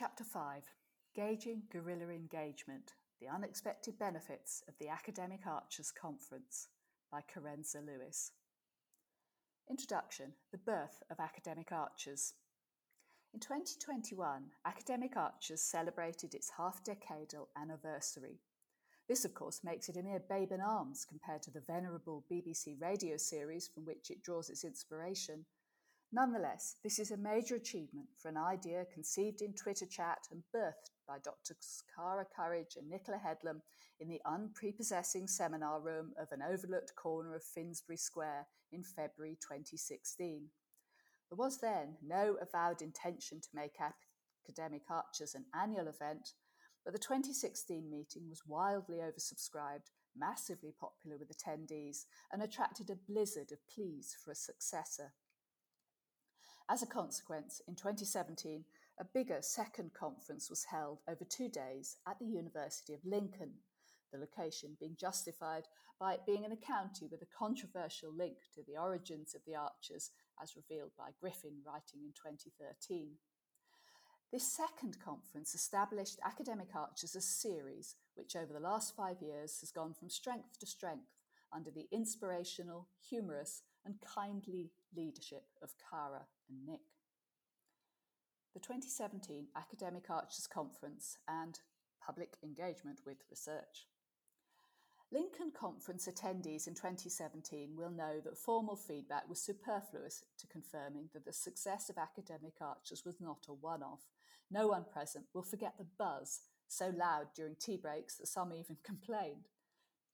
Chapter 5 Gauging Guerrilla Engagement The Unexpected Benefits of the Academic Archers Conference by Carenza Lewis. Introduction The Birth of Academic Archers. In 2021, Academic Archers celebrated its half decadal anniversary. This, of course, makes it a mere babe in arms compared to the venerable BBC radio series from which it draws its inspiration Nonetheless, this is a major achievement for an idea conceived in Twitter chat and birthed by Dr. Cara Courage and Nicola Headlam in the unprepossessing seminar room of an overlooked corner of Finsbury Square in February 2016. There was then no avowed intention to make Academic Archers an annual event, but the 2016 meeting was wildly oversubscribed, massively popular with attendees, and attracted a blizzard of pleas for a successor. As a consequence, in 2017, a bigger second conference was held over two days at the University of Lincoln, the location being justified by it being in a county with a controversial link to the origins of the archers, as revealed by Griffin writing in 2013. This second conference established Academic Archers as a series which over the last five years has gone from strength to strength under the inspirational, humorous, and kindly leadership of Cara and Nick. The 2017 Academic Archers Conference and Public Engagement with Research. Lincoln Conference attendees in 2017 will know that formal feedback was superfluous to confirming that the success of Academic Archers was not a one off. No one present will forget the buzz, so loud during tea breaks that some even complained,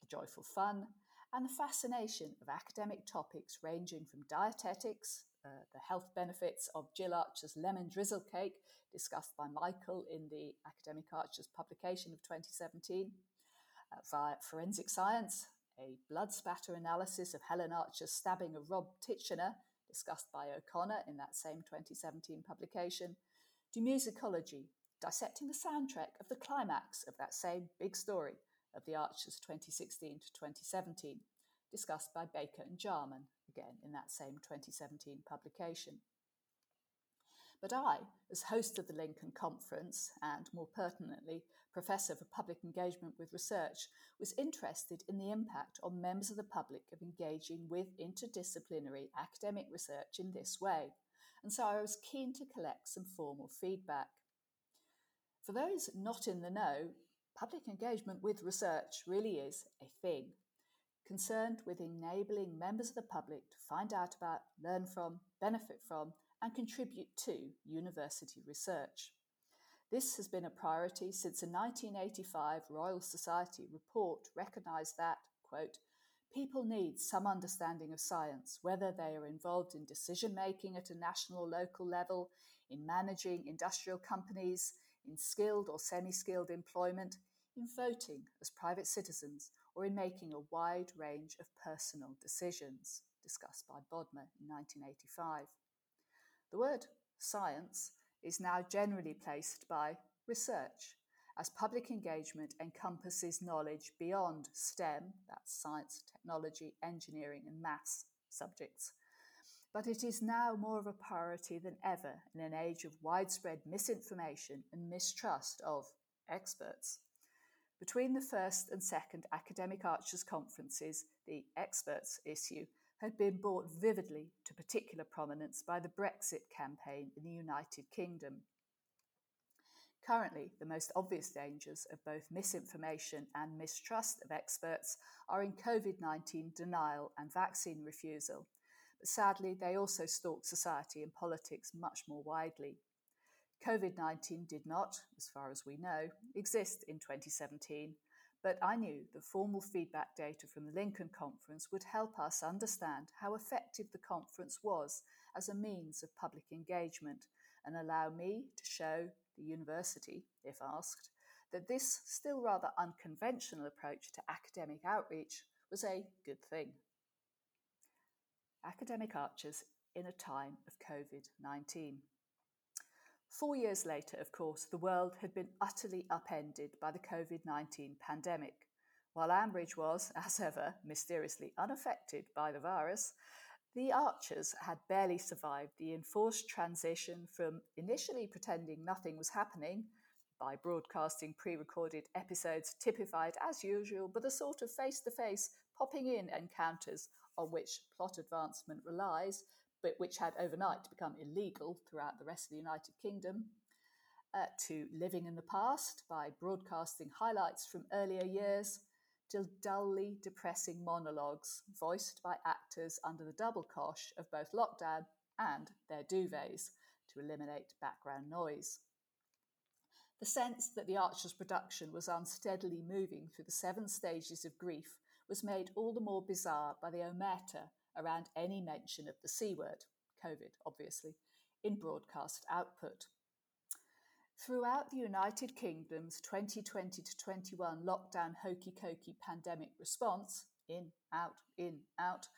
the joyful fun, and the fascination of academic topics ranging from dietetics, uh, the health benefits of Jill Archer's lemon drizzle cake, discussed by Michael in the Academic Archers publication of 2017, uh, via forensic science, a blood spatter analysis of Helen Archer's stabbing of Rob Titchener, discussed by O'Connor in that same 2017 publication, to musicology, dissecting the soundtrack of the climax of that same big story of the Archers 2016 to 2017, discussed by Baker and Jarman, again in that same 2017 publication. But I, as host of the Lincoln Conference and, more pertinently, Professor for Public Engagement with Research, was interested in the impact on members of the public of engaging with interdisciplinary academic research in this way, and so I was keen to collect some formal feedback. For those not in the know, public engagement with research really is a thing, concerned with enabling members of the public to find out about, learn from, benefit from, and contribute to university research. This has been a priority since a 1985 Royal Society report recognised that, quote, people need some understanding of science, whether they are involved in decision making at a national or local level, in managing industrial companies, in skilled or semi skilled employment, in voting as private citizens, or in making a wide range of personal decisions, discussed by Bodmer in 1985. The word science is now generally placed by research, as public engagement encompasses knowledge beyond STEM, that's science, technology, engineering, and maths subjects. But it is now more of a priority than ever in an age of widespread misinformation and mistrust of experts. Between the first and second Academic Archers conferences, the experts issue had been brought vividly to particular prominence by the Brexit campaign in the United Kingdom. Currently, the most obvious dangers of both misinformation and mistrust of experts are in COVID 19 denial and vaccine refusal. But sadly, they also stalk society and politics much more widely. COVID 19 did not, as far as we know, exist in 2017, but I knew the formal feedback data from the Lincoln Conference would help us understand how effective the conference was as a means of public engagement and allow me to show the university, if asked, that this still rather unconventional approach to academic outreach was a good thing. Academic Archers in a time of COVID 19. Four years later, of course, the world had been utterly upended by the COVID 19 pandemic. While Ambridge was, as ever, mysteriously unaffected by the virus, The Archers had barely survived the enforced transition from initially pretending nothing was happening by broadcasting pre recorded episodes typified as usual, but the sort of face to face popping in encounters on which plot advancement relies, but which had overnight become illegal throughout the rest of the United Kingdom, uh, to living in the past by broadcasting highlights from earlier years, to dully depressing monologues voiced by actors under the double cosh of both lockdown and their duvets to eliminate background noise. The sense that the Archer's production was unsteadily moving through the seven stages of grief was made all the more bizarre by the omerta around any mention of the C word, COVID obviously, in broadcast output. Throughout the United Kingdom's 2020 to 21 lockdown hokey cokey pandemic response, in, out, in, out,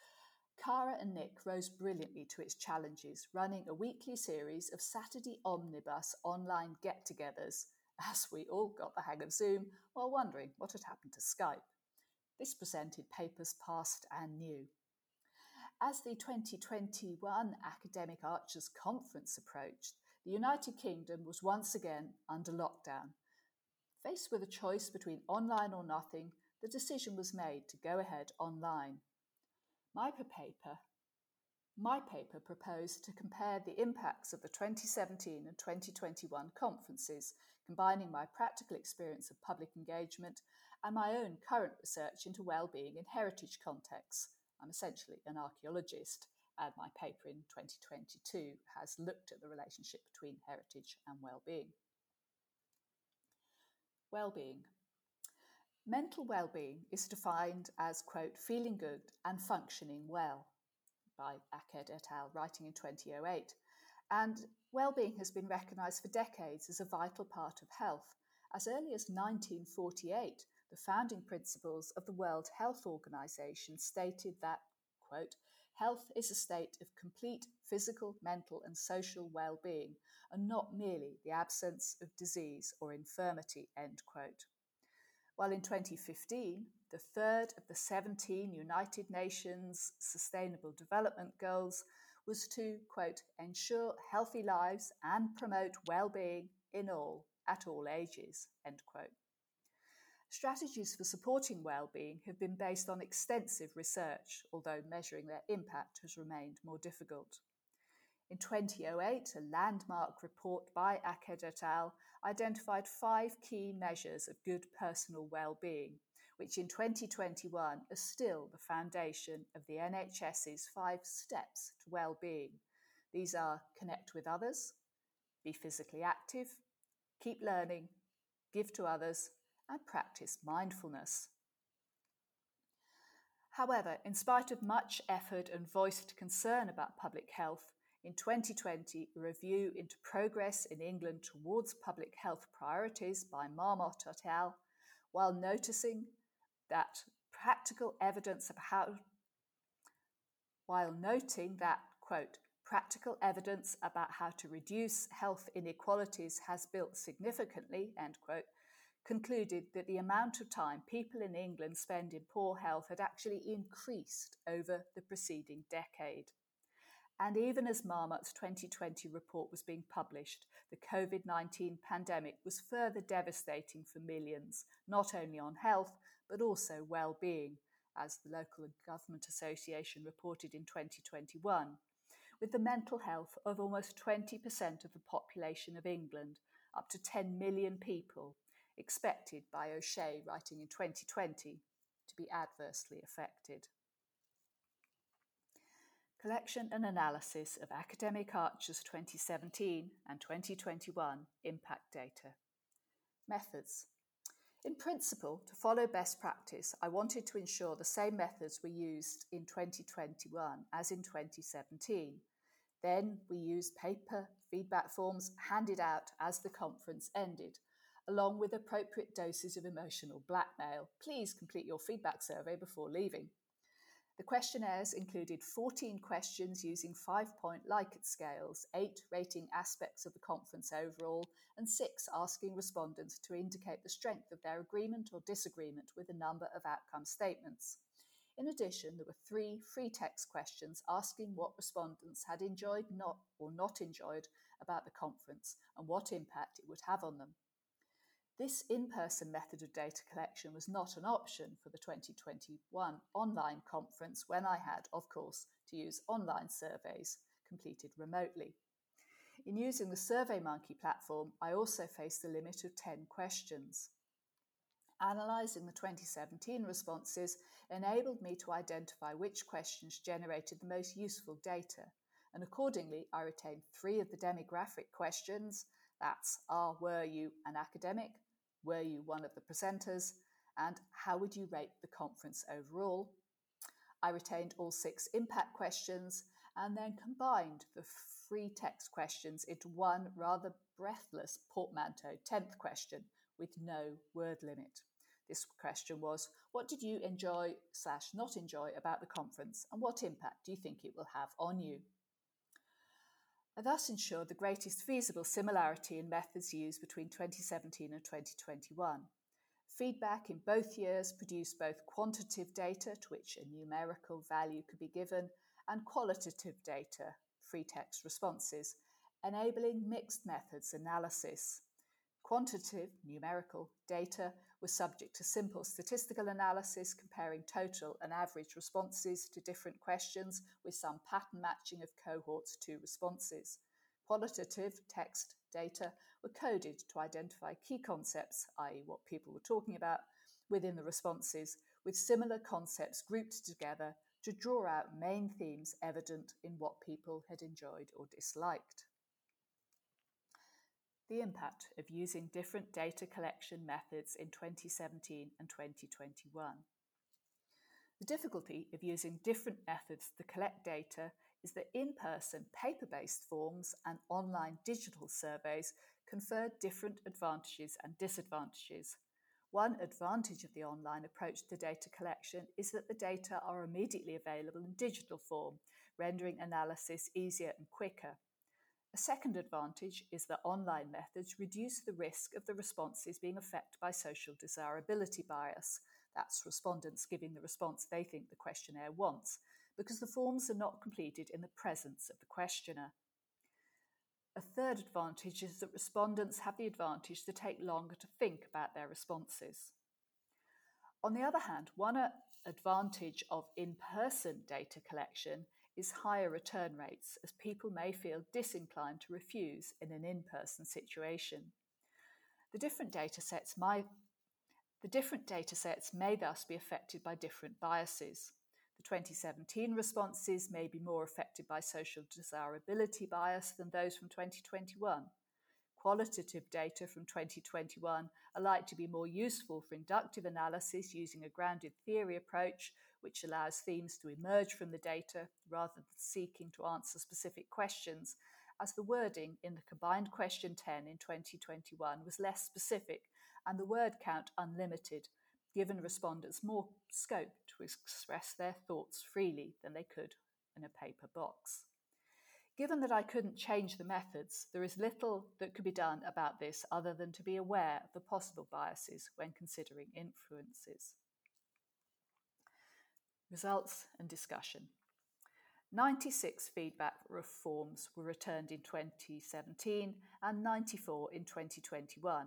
Cara and Nick rose brilliantly to its challenges, running a weekly series of Saturday omnibus online get togethers as we all got the hang of Zoom while wondering what had happened to Skype. This presented papers past and new. As the 2021 Academic Archers Conference approached, the United Kingdom was once again under lockdown. Faced with a choice between online or nothing, the decision was made to go ahead online. My paper, my paper proposed to compare the impacts of the 2017 and 2021 conferences, combining my practical experience of public engagement and my own current research into well-being in heritage contexts. I'm essentially an archaeologist, and my paper in 2022 has looked at the relationship between heritage and well-being. Well-being. Mental well-being is defined as, quote, feeling good and functioning well, by Aked et al., writing in 2008. And well-being has been recognised for decades as a vital part of health. As early as 1948, the founding principles of the World Health Organization stated that, quote, health is a state of complete physical, mental, and social well being, and not merely the absence of disease or infirmity, end quote. While in 2015, the third of the 17 United Nations Sustainable Development Goals was to, quote, ensure healthy lives and promote well being in all, at all ages, end quote. Strategies for supporting well-being have been based on extensive research, although measuring their impact has remained more difficult. In 2008, a landmark report by Aked et al. identified five key measures of good personal well-being, which in 2021 are still the foundation of the NHS's five steps to well-being. These are connect with others, be physically active, keep learning, give to others, and practice mindfulness. However, in spite of much effort and voiced concern about public health, in 2020, a review into progress in England towards public health priorities by Marmot et al., while noticing that practical evidence of how, while noting that, quote, practical evidence about how to reduce health inequalities has built significantly, end quote, concluded that the amount of time people in England spend in poor health had actually increased over the preceding decade. And even as Marmot's 2020 report was being published, the COVID 19 pandemic was further devastating for millions, not only on health, but also well being, as the Local Government Association reported in 2021, with the mental health of almost 20% of the population of England, up to 10 million people, expected by O'Shea writing in 2020 to be adversely affected. Collection and analysis of Academic Archers 2017 and 2021 impact data. Methods. In principle, to follow best practice, I wanted to ensure the same methods were used in 2021 as in 2017. Then we used paper feedback forms handed out as the conference ended, along with appropriate doses of emotional blackmail. Please complete your feedback survey before leaving. The questionnaires included 14 questions using five point Likert scales, eight rating aspects of the conference overall, and six asking respondents to indicate the strength of their agreement or disagreement with a number of outcome statements. In addition, there were three free text questions asking what respondents had enjoyed not or not enjoyed about the conference and what impact it would have on them. This in person method of data collection was not an option for the 2021 online conference when I had, of course, to use online surveys completed remotely. In using the SurveyMonkey platform, I also faced the limit of 10 questions. Analysing the 2017 responses enabled me to identify which questions generated the most useful data, and accordingly, I retained three of the demographic questions that's Are were you an academic? Were you one of the presenters? And how would you rate the conference overall? I retained all six impact questions and then combined the free text questions into one rather breathless portmanteau 10th question with no word limit. This question was, what did you enjoy slash not enjoy about the conference and what impact do you think it will have on you? I thus ensured the greatest feasible similarity in methods used between 2017 and 2021. Feedback in both years produced both quantitative data to which a numerical value could be given and qualitative data, free text responses, enabling mixed methods analysis. Quantitative, numerical data was subject to simple statistical analysis comparing total and average responses to different questions with some pattern matching of cohorts to responses. Qualitative text data were coded to identify key concepts, i.e., what people were talking about, within the responses, with similar concepts grouped together to draw out main themes evident in what people had enjoyed or disliked. The impact of using different data collection methods in 2017 and 2021. The difficulty of using different methods to collect data is that in person paper based forms and online digital surveys confer different advantages and disadvantages. One advantage of the online approach to data collection is that the data are immediately available in digital form, rendering analysis easier and quicker. A second advantage is that online methods reduce the risk of the responses being affected by social desirability bias. That's respondents giving the response they think the questionnaire wants, because the forms are not completed in the presence of the questioner. A third advantage is that respondents have the advantage to take longer to think about their responses. On the other hand, one advantage of in person data collection is higher return rates, as people may feel disinclined to refuse in an in person situation. The different data sets the different data sets may thus be affected by different biases. The 2017 responses may be more affected by social desirability bias than those from 2021. Qualitative data from 2021 are likely to be more useful for inductive analysis using a grounded theory approach, which allows themes to emerge from the data rather than seeking to answer specific questions, as the wording in the combined question 10 in 2021 was less specific and the word count unlimited, given respondents more scope to express their thoughts freely than they could in a paper box. Given that I couldn't change the methods, there is little that could be done about this other than to be aware of the possible biases when considering influences. Results and discussion. 96 feedback reforms were returned in 2017 and 94 in 2021.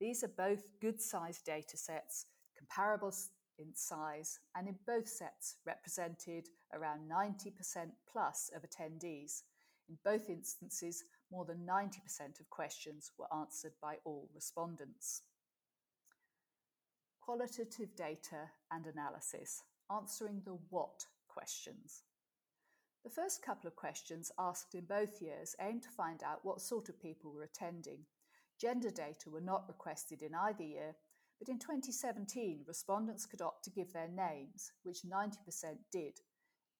These are both good sized data sets comparable in size, and in both sets represented around 90% plus of attendees. In both instances, more than 90% of questions were answered by all respondents. Qualitative data and analysis, answering the what questions. The first couple of questions asked in both years aimed to find out what sort of people were attending. Gender data were not requested in either year, but in 2017, respondents could opt to give their names, which 90% did,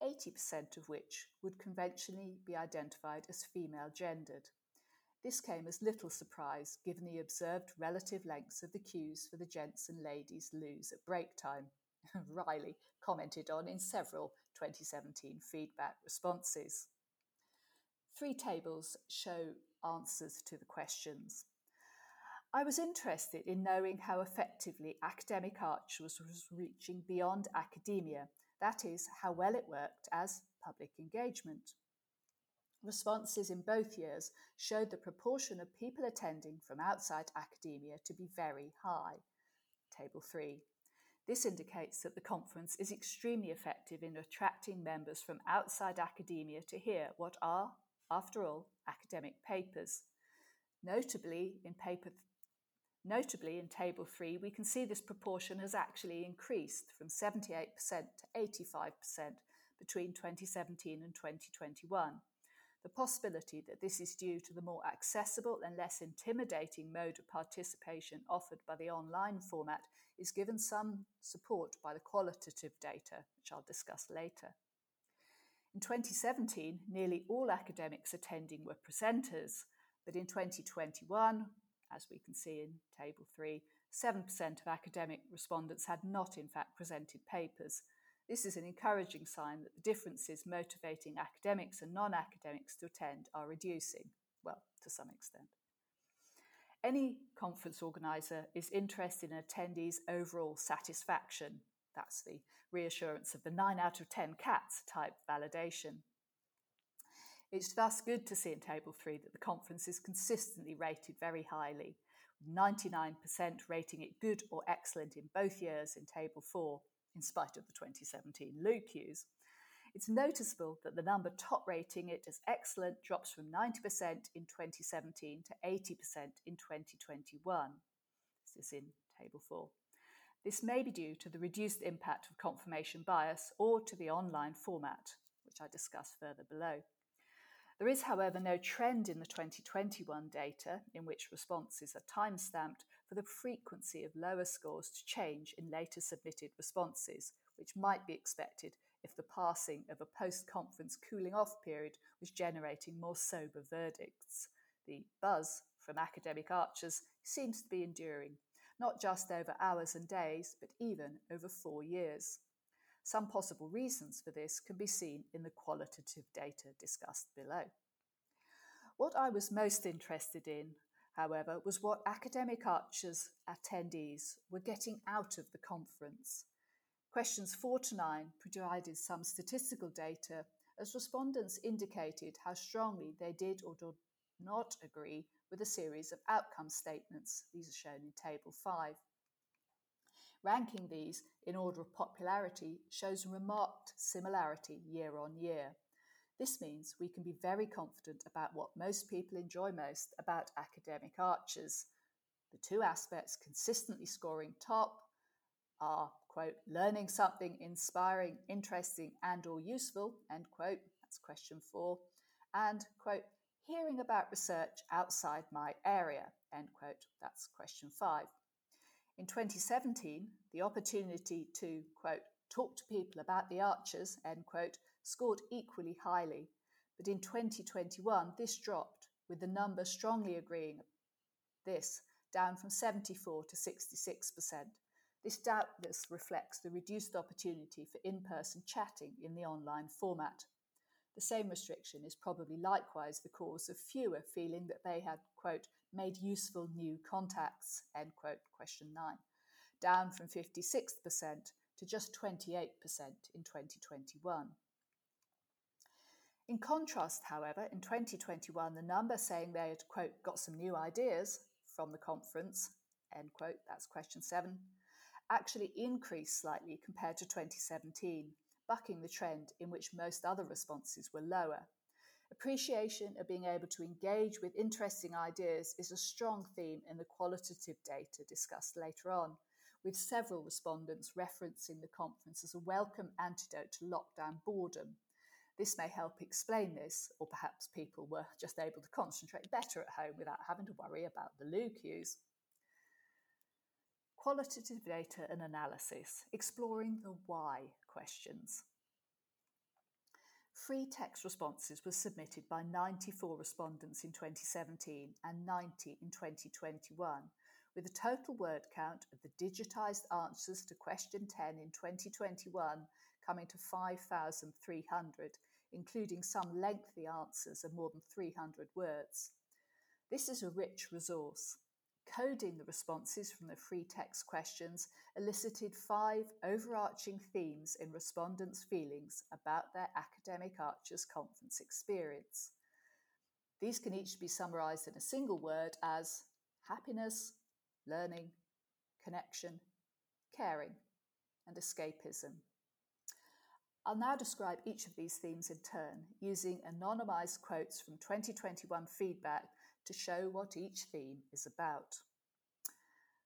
80% of which would conventionally be identified as female gendered. This came as little surprise given the observed relative lengths of the queues for the gents and ladies' loos at break time. Riley commented on in several 2017 feedback responses. Three tables show answers to the questions. I was interested in knowing how effectively academic archers was reaching beyond academia that is, how well it worked as public engagement. Responses in both years showed the proportion of people attending from outside academia to be very high. Table 3. This indicates that the conference is extremely effective in attracting members from outside academia to hear what are, after all, academic papers. Notably, in paper Notably, in Table 3, we can see this proportion has actually increased from 78% to 85% between 2017 and 2021. The possibility that this is due to the more accessible and less intimidating mode of participation offered by the online format is given some support by the qualitative data, which I'll discuss later. In 2017, nearly all academics attending were presenters, but in 2021, as we can see in Table 3, 7% of academic respondents had not in fact presented papers. This is an encouraging sign that the differences motivating academics and non-academics to attend are reducing, well, to some extent. Any conference organiser is interested in attendees' overall satisfaction. That's the reassurance of the 9 out of 10 cats type validation. It's thus good to see in Table 3 that the conference is consistently rated very highly, 99% rating it good or excellent in both years in Table 4, in spite of the 2017 LUQs. It's noticeable that the number top rating it as excellent drops from 90% in 2017 to 80% in 2021. This is in Table 4. This may be due to the reduced impact of confirmation bias or to the online format, which I discuss further below. There is, however, no trend in the 2021 data in which responses are time-stamped for the frequency of lower scores to change in later submitted responses, which might be expected if the passing of a post-conference cooling off period was generating more sober verdicts. The buzz from academic archers seems to be enduring, not just over hours and days, but even over four years. Some possible reasons for this can be seen in the qualitative data discussed below. What I was most interested in, however, was what academic archers attendees were getting out of the conference. Questions 4 to 9 provided some statistical data as respondents indicated how strongly they did or did not agree with a series of outcome statements. These are shown in Table 5. Ranking these in order of popularity shows remarked similarity year on year. This means we can be very confident about what most people enjoy most about academic archers. The two aspects consistently scoring top are, quote, learning something inspiring, interesting and or useful, end quote, that's question four, and, quote, hearing about research outside my area, end quote, that's question five. In 2017, the opportunity to, quote, talk to people about the archers, end quote, scored equally highly. But in 2021, this dropped, with the number strongly agreeing this, down from 74 to 66%. This doubtless reflects the reduced opportunity for in person chatting in the online format. The same restriction is probably likewise the cause of fewer feeling that they had, quote, made useful new contacts, end quote, question 9, down from 56% to just 28% in 2021. In contrast, however, in 2021, the number saying they had, quote, got some new ideas from the conference, end quote, that's question seven, actually increased slightly compared to 2017, bucking the trend in which most other responses were lower. Appreciation of being able to engage with interesting ideas is a strong theme in the qualitative data discussed later on, with several respondents referencing the conference as a welcome antidote to lockdown boredom. This may help explain this, or perhaps people were just able to concentrate better at home without having to worry about the LUQs. Qualitative data and analysis, exploring the why questions. Free text responses were submitted by 94 respondents in 2017 and 90 in 2021, with a total word count of the digitised answers to question 10 in 2021 coming to 5,300, including some lengthy answers of more than 300 words. This is a rich resource. coding the responses from the free text questions elicited five overarching themes in respondents' feelings about their academic Archers conference experience. These can each be summarised in a single word as happiness, learning, connection, caring, and escapism. I'll now describe each of these themes in turn using anonymised quotes from 2021 feedback to show what each theme is about.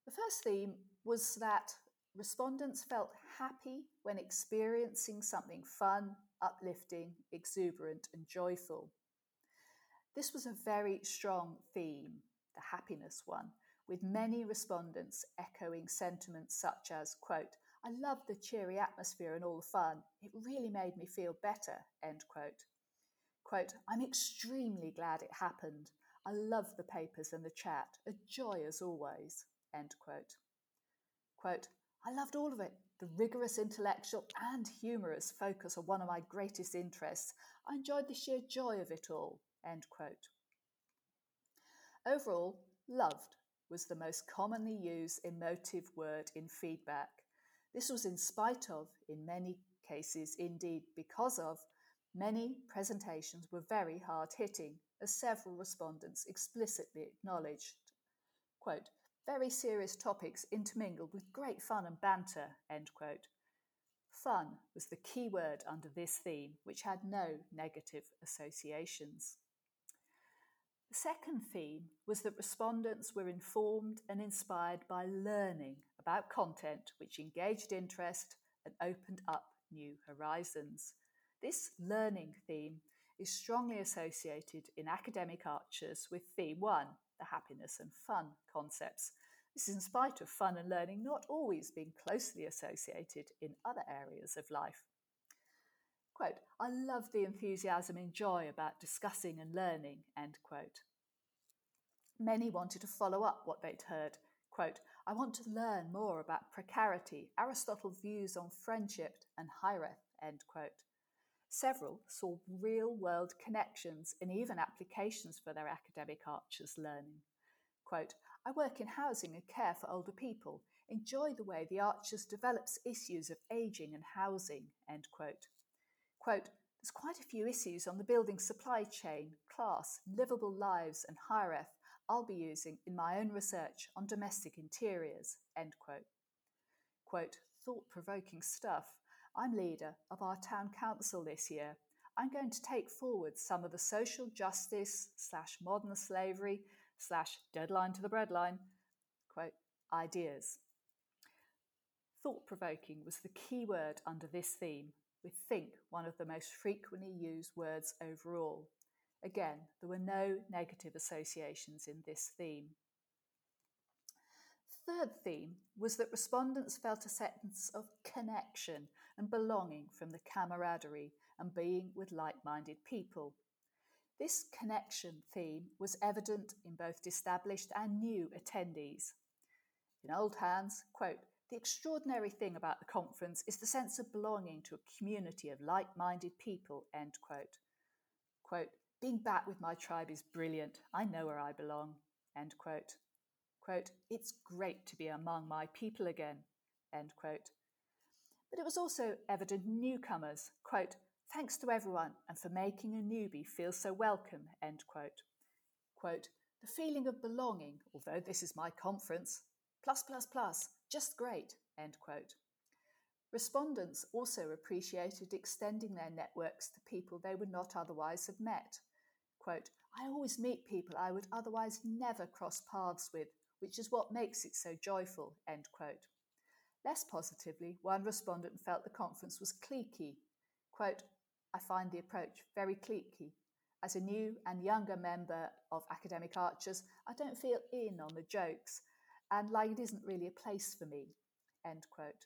The first theme was that respondents felt happy when experiencing something fun, uplifting, exuberant, and joyful. This was a very strong theme, the happiness one, with many respondents echoing sentiments such as, quote, I loved the cheery atmosphere and all the fun. It really made me feel better, end quote. Quote, I'm extremely glad it happened. I love the papers and the chat, a joy as always, end quote. Quote, I loved all of it. The rigorous intellectual and humorous focus on one of my greatest interests. I enjoyed the sheer joy of it all, end quote. Overall, loved was the most commonly used emotive word in feedback. This was in spite of, in many cases, indeed because of, many presentations were very hard hitting, as several respondents explicitly acknowledged. Quote, very serious topics intermingled with great fun and banter, end quote. Fun was the key word under this theme, which had no negative associations. The second theme was that respondents were informed and inspired by learning about content which engaged interest and opened up new horizons. This learning theme is strongly associated in academic archers with theme one, the happiness and fun concepts. This is in spite of fun and learning not always being closely associated in other areas of life. Quote, I love the enthusiasm and joy about discussing and learning, end quote. Many wanted to follow up what they'd heard. Quote, I want to learn more about precarity, Aristotle's views on friendship, and Hiraeth, end quote. Several saw real world connections and even applications for their academic archers learning. Quote, I work in housing and care for older people, enjoy the way the Archers develops issues of ageing and housing, end quote. Quote, there's quite a few issues on the building supply chain, class, livable lives, and Hiraeth I'll be using in my own research on domestic interiors, end quote. Quote, thought-provoking stuff. I'm leader of our town council this year. I'm going to take forward some of the social justice slash modern slavery slash deadline to the breadline quote ideas. Thought provoking was the key word under this theme, with think one of the most frequently used words overall. Again, there were no negative associations in this theme. Third theme was that respondents felt a sense of connection and belonging from the camaraderie and being with like minded people. This connection theme was evident in both established and new attendees. In old hands, quote, the extraordinary thing about the conference is the sense of belonging to a community of like minded people, end quote. Quote, being back with my tribe is brilliant. I know where I belong, end quote. Quote, it's great to be among my people again, end quote. But it was also evident newcomers, quote, Thanks to everyone and for making a newbie feel so welcome. End quote. Quote, the feeling of belonging, although this is my conference, plus, plus, plus, just great. End quote. Respondents also appreciated extending their networks to people they would not otherwise have met. Quote, I always meet people I would otherwise never cross paths with, which is what makes it so joyful. End quote. Less positively, one respondent felt the conference was cliquey. Quote, I find the approach very cliquey. As a new and younger member of Academic Archers, I don't feel in on the jokes and like isn't really a place for me. End quote.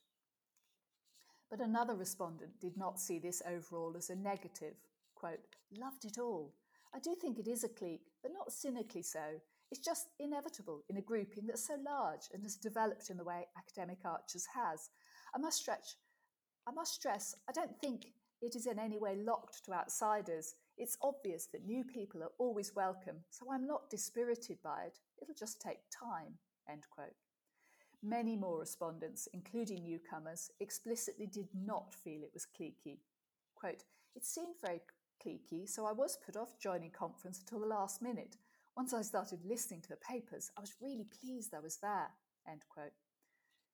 But another respondent did not see this overall as a negative. Quote, loved it all. I do think it is a clique, but not cynically so. It's just inevitable in a grouping that's so large and has developed in the way Academic Archers has. I must stretch I must stress, I don't think it is in any way locked to outsiders. It's obvious that new people are always welcome, so I'm not dispirited by it. It'll just take time. End quote. Many more respondents, including newcomers, explicitly did not feel it was cliquey. Quote, it seemed very cliquey, so I was put off joining conference until the last minute. Once I started listening to the papers, I was really pleased I was there. End quote.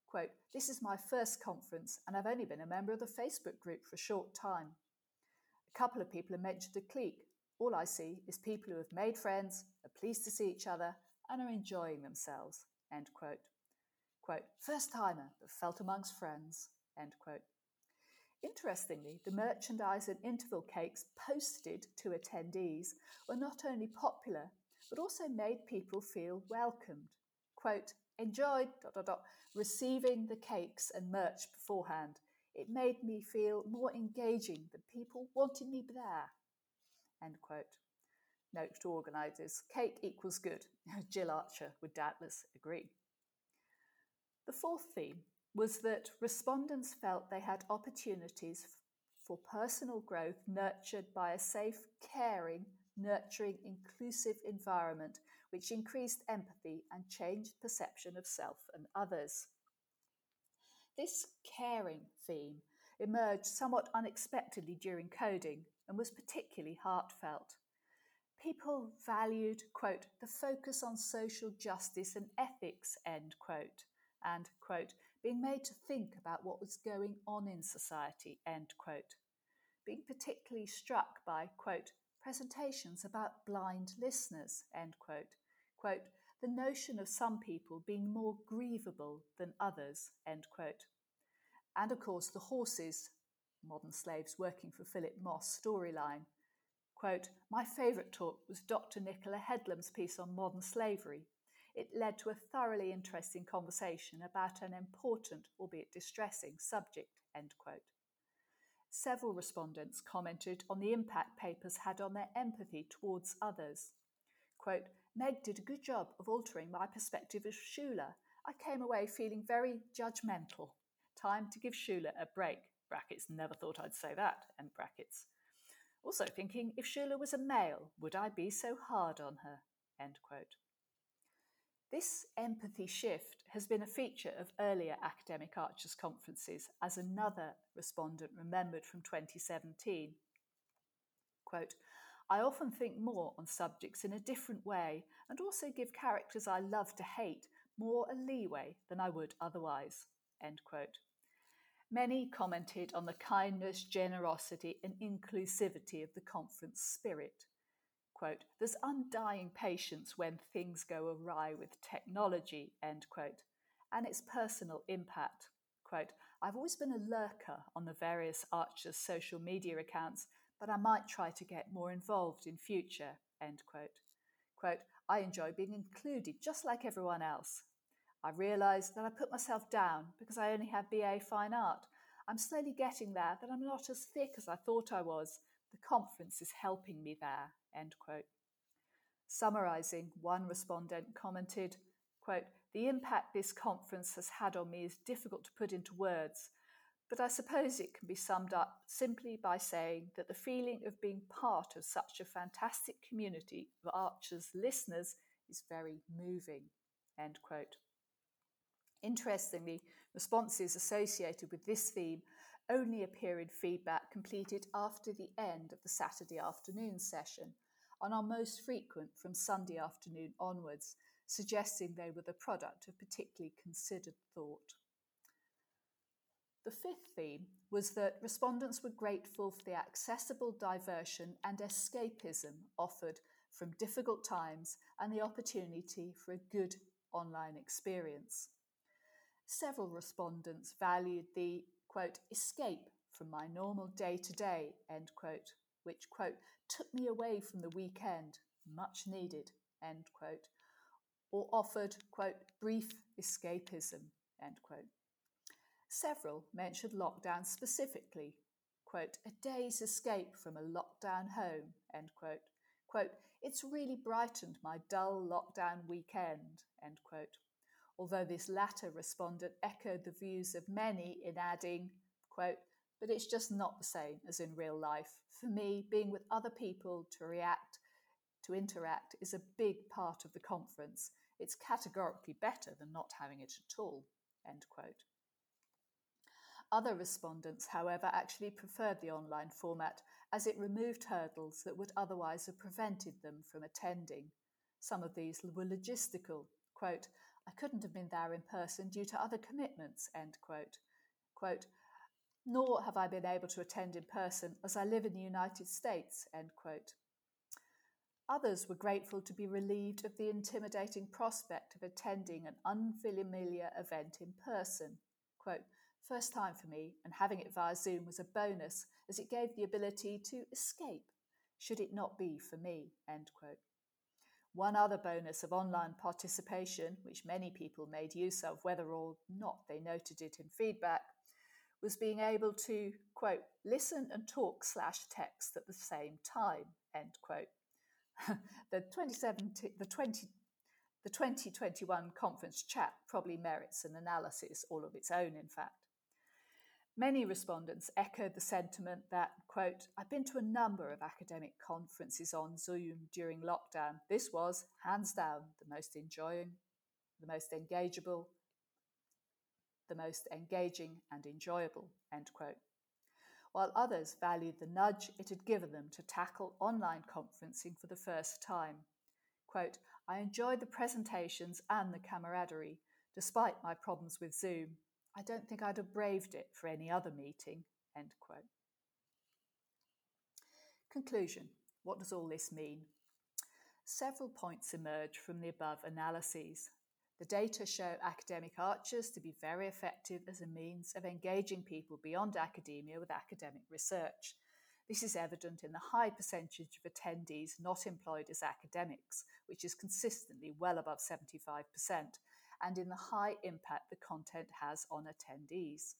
Quote, this is my first conference and I've only been a member of the Facebook group for a short time. A couple of people have mentioned a clique. All I see is people who have made friends, are pleased to see each other, and are enjoying themselves. End quote. Quote, first timer, but felt amongst friends. End quote. Interestingly, the merchandise and interval cakes posted to attendees were not only popular, but also made people feel welcomed. Quote, enjoyed dot, dot, dot, receiving the cakes and merch beforehand it made me feel more engaging that people wanted me there. End quote. Note to organisers cake equals good. Jill Archer would doubtless agree. The fourth theme was that respondents felt they had opportunities for personal growth nurtured by a safe, caring, nurturing, inclusive environment which increased empathy and changed perception of self and others. This caring theme emerged somewhat unexpectedly during coding and was particularly heartfelt. People valued, quote, the focus on social justice and ethics, end quote, and, quote, being made to think about what was going on in society, end quote. Being particularly struck by, quote, presentations about blind listeners, end quote, quote, the notion of some people being more grievable than others, end quote. And of course, the horses, modern slaves working for Philip Moss storyline. Quote, My favourite talk was Dr. Nicola Headlam's piece on modern slavery. It led to a thoroughly interesting conversation about an important, albeit distressing, subject. End quote. Several respondents commented on the impact papers had on their empathy towards others. Quote, Meg did a good job of altering my perspective of Shula. I came away feeling very judgmental. Time to give Shula a break. Brackets, never thought I'd say that, end brackets. Also thinking, if Shula was a male, would I be so hard on her? End quote. This empathy shift has been a feature of earlier academic Archers conferences, as another respondent remembered from 2017. Quote, I often think more on subjects in a different way and also give characters I love to hate more a leeway than I would otherwise. End quote. Many commented on the kindness, generosity, and inclusivity of the conference spirit. Quote, There's undying patience when things go awry with technology, end quote, and its personal impact. Quote, I've always been a lurker on the various Archers social media accounts but I might try to get more involved in future. End quote. Quote, I enjoy being included just like everyone else. I realised that I put myself down because I only have BA Fine Art. I'm slowly getting there, that I'm not as thick as I thought I was. The conference is helping me there. End quote. Summarising, one respondent commented, quote, The impact this conference has had on me is difficult to put into words, but I suppose it can be summed up simply by saying that the feeling of being part of such a fantastic community of Archer's listeners is very moving. End quote. Interestingly, responses associated with this theme only appear in feedback completed after the end of the Saturday afternoon session and are most frequent from Sunday afternoon onwards, suggesting they were the product of particularly considered thought. The fifth theme was that respondents were grateful for the accessible diversion and escapism offered from difficult times and the opportunity for a good online experience. Several respondents valued the quote escape from my normal day to day end quote which quote took me away from the weekend much needed end quote or offered quote brief escapism end quote Several mentioned lockdown specifically. Quote, a day's escape from a lockdown home, end quote. Quote, it's really brightened my dull lockdown weekend, end quote. Although this latter respondent echoed the views of many in adding, quote, but it's just not the same as in real life. For me, being with other people to react, to interact, is a big part of the conference. It's categorically better than not having it at all. End quote. Other respondents, however, actually preferred the online format as it removed hurdles that would otherwise have prevented them from attending. Some of these were logistical. Quote, I couldn't have been there in person due to other commitments, end quote. Quote, nor have I been able to attend in person as I live in the United States, end quote. Others were grateful to be relieved of the intimidating prospect of attending an unfamiliar event in person. Quote, First time for me, and having it via Zoom was a bonus as it gave the ability to escape, should it not be for me. End quote. One other bonus of online participation, which many people made use of, whether or not they noted it in feedback, was being able to, quote, listen and talk slash text at the same time, end quote. the 2017, the 20, the 2021 conference chat probably merits an analysis all of its own, in fact. Many respondents echoed the sentiment that, quote, I've been to a number of academic conferences on Zoom during lockdown. This was, hands down, the most enjoying, the most engageable, the most engaging and enjoyable, end quote. While others valued the nudge it had given them to tackle online conferencing for the first time. Quote, I enjoyed the presentations and the camaraderie, despite my problems with Zoom, I don't think I'd have braved it for any other meeting. End quote. Conclusion What does all this mean? Several points emerge from the above analyses. The data show academic archers to be very effective as a means of engaging people beyond academia with academic research. This is evident in the high percentage of attendees not employed as academics, which is consistently well above 75%, and in the high impact the content has on attendees.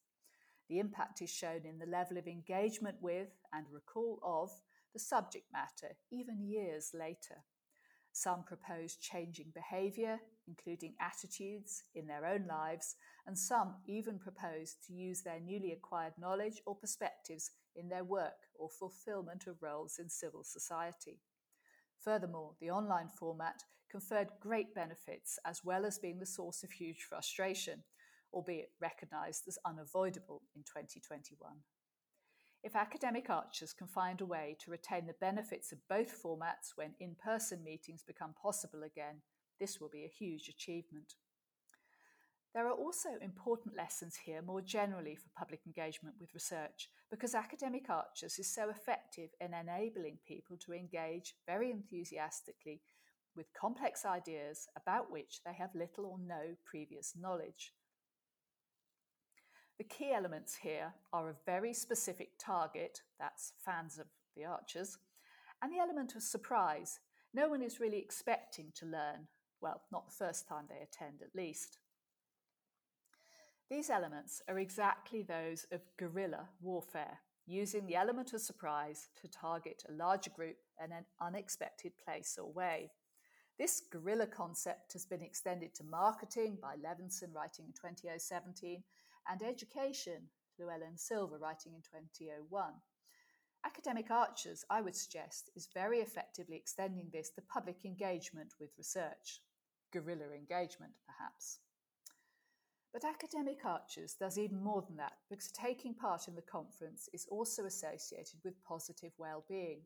The impact is shown in the level of engagement with and recall of the subject matter, even years later. Some propose changing behaviour, including attitudes, in their own lives, and some even propose to use their newly acquired knowledge or perspectives in their work or fulfilment of roles in civil society. Furthermore, the online format conferred great benefits as well as being the source of huge frustration, albeit recognised as unavoidable in 2021. If academic archers can find a way to retain the benefits of both formats when in person meetings become possible again, this will be a huge achievement. There are also important lessons here more generally for public engagement with research because academic archers is so effective in enabling people to engage very enthusiastically with complex ideas about which they have little or no previous knowledge. The key elements here are a very specific target, that's fans of the archers, and the element of surprise. No one is really expecting to learn, well, not the first time they attend at least. These elements are exactly those of guerrilla warfare, using the element of surprise to target a larger group in an unexpected place or way. This guerrilla concept has been extended to marketing by Levinson, writing in 2017, and education, Llewellyn Silver, writing in 2001. Academic Archers, I would suggest, is very effectively extending this to public engagement with research. Guerrilla engagement, perhaps. But Academic Archers does even more than that because taking part in the conference is also associated with positive well-being.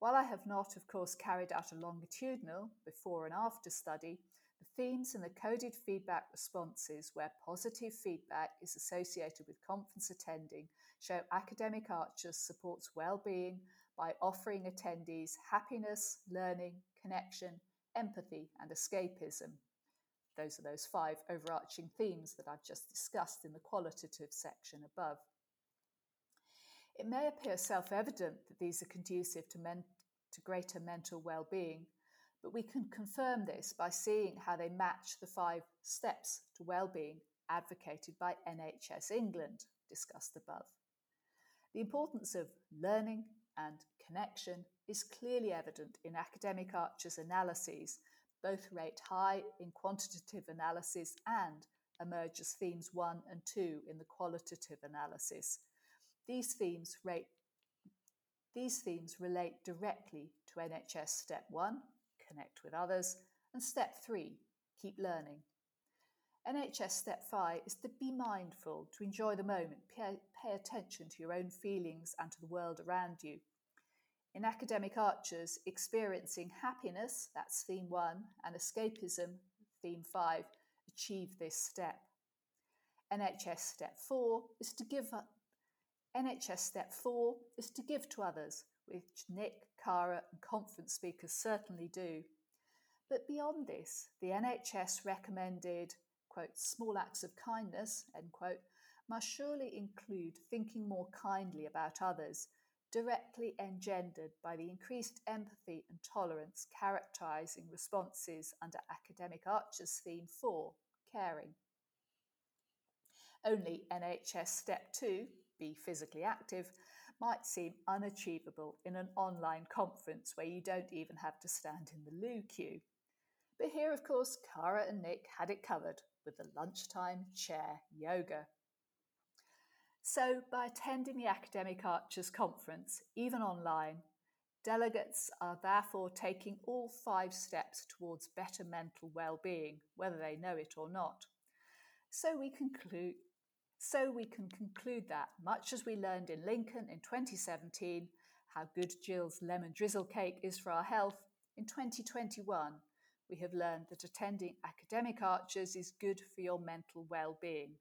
While I have not, of course, carried out a longitudinal before and after study, the themes and the coded feedback responses where positive feedback is associated with conference attending show academic archers supports well-being by offering attendees happiness, learning, connection, empathy, and escapism. Those are those five overarching themes that I've just discussed in the qualitative section above. It may appear self evident that these are conducive to, men- to greater mental well being, but we can confirm this by seeing how they match the five steps to well-being advocated by NHS England, discussed above. The importance of learning and connection is clearly evident in academic Archer's analyses, both rate high in quantitative analysis and emerge as themes one and two in the qualitative analysis, These themes, rate, these themes relate directly to NHS Step 1, connect with others, and Step 3, keep learning. NHS Step 5 is to be mindful, to enjoy the moment, pay, pay attention to your own feelings and to the world around you. In Academic Archers, experiencing happiness, that's theme 1, and escapism, theme 5, achieve this step. NHS Step 4 is to give. NHS Step 4 is to give to others, which Nick, Cara, and conference speakers certainly do. But beyond this, the NHS recommended, quote, small acts of kindness, end quote, must surely include thinking more kindly about others, directly engendered by the increased empathy and tolerance characterising responses under Academic Archers Theme 4, caring. Only NHS Step 2, be physically active, might seem unachievable in an online conference where you don't even have to stand in the loo queue. But here, of course, Cara and Nick had it covered with the lunchtime chair yoga. So, by attending the Academic Archers Conference, even online, delegates are therefore taking all five steps towards better mental well-being, whether they know it or not. So we conclude so we can conclude that, much as we learned in Lincoln in 2017 how good Jill's lemon drizzle cake is for our health, in 2021 we have learned that attending academic archers is good for your mental well-being,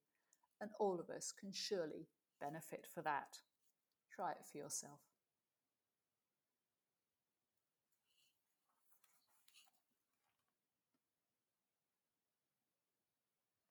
and all of us can surely benefit for that. Try it for yourself.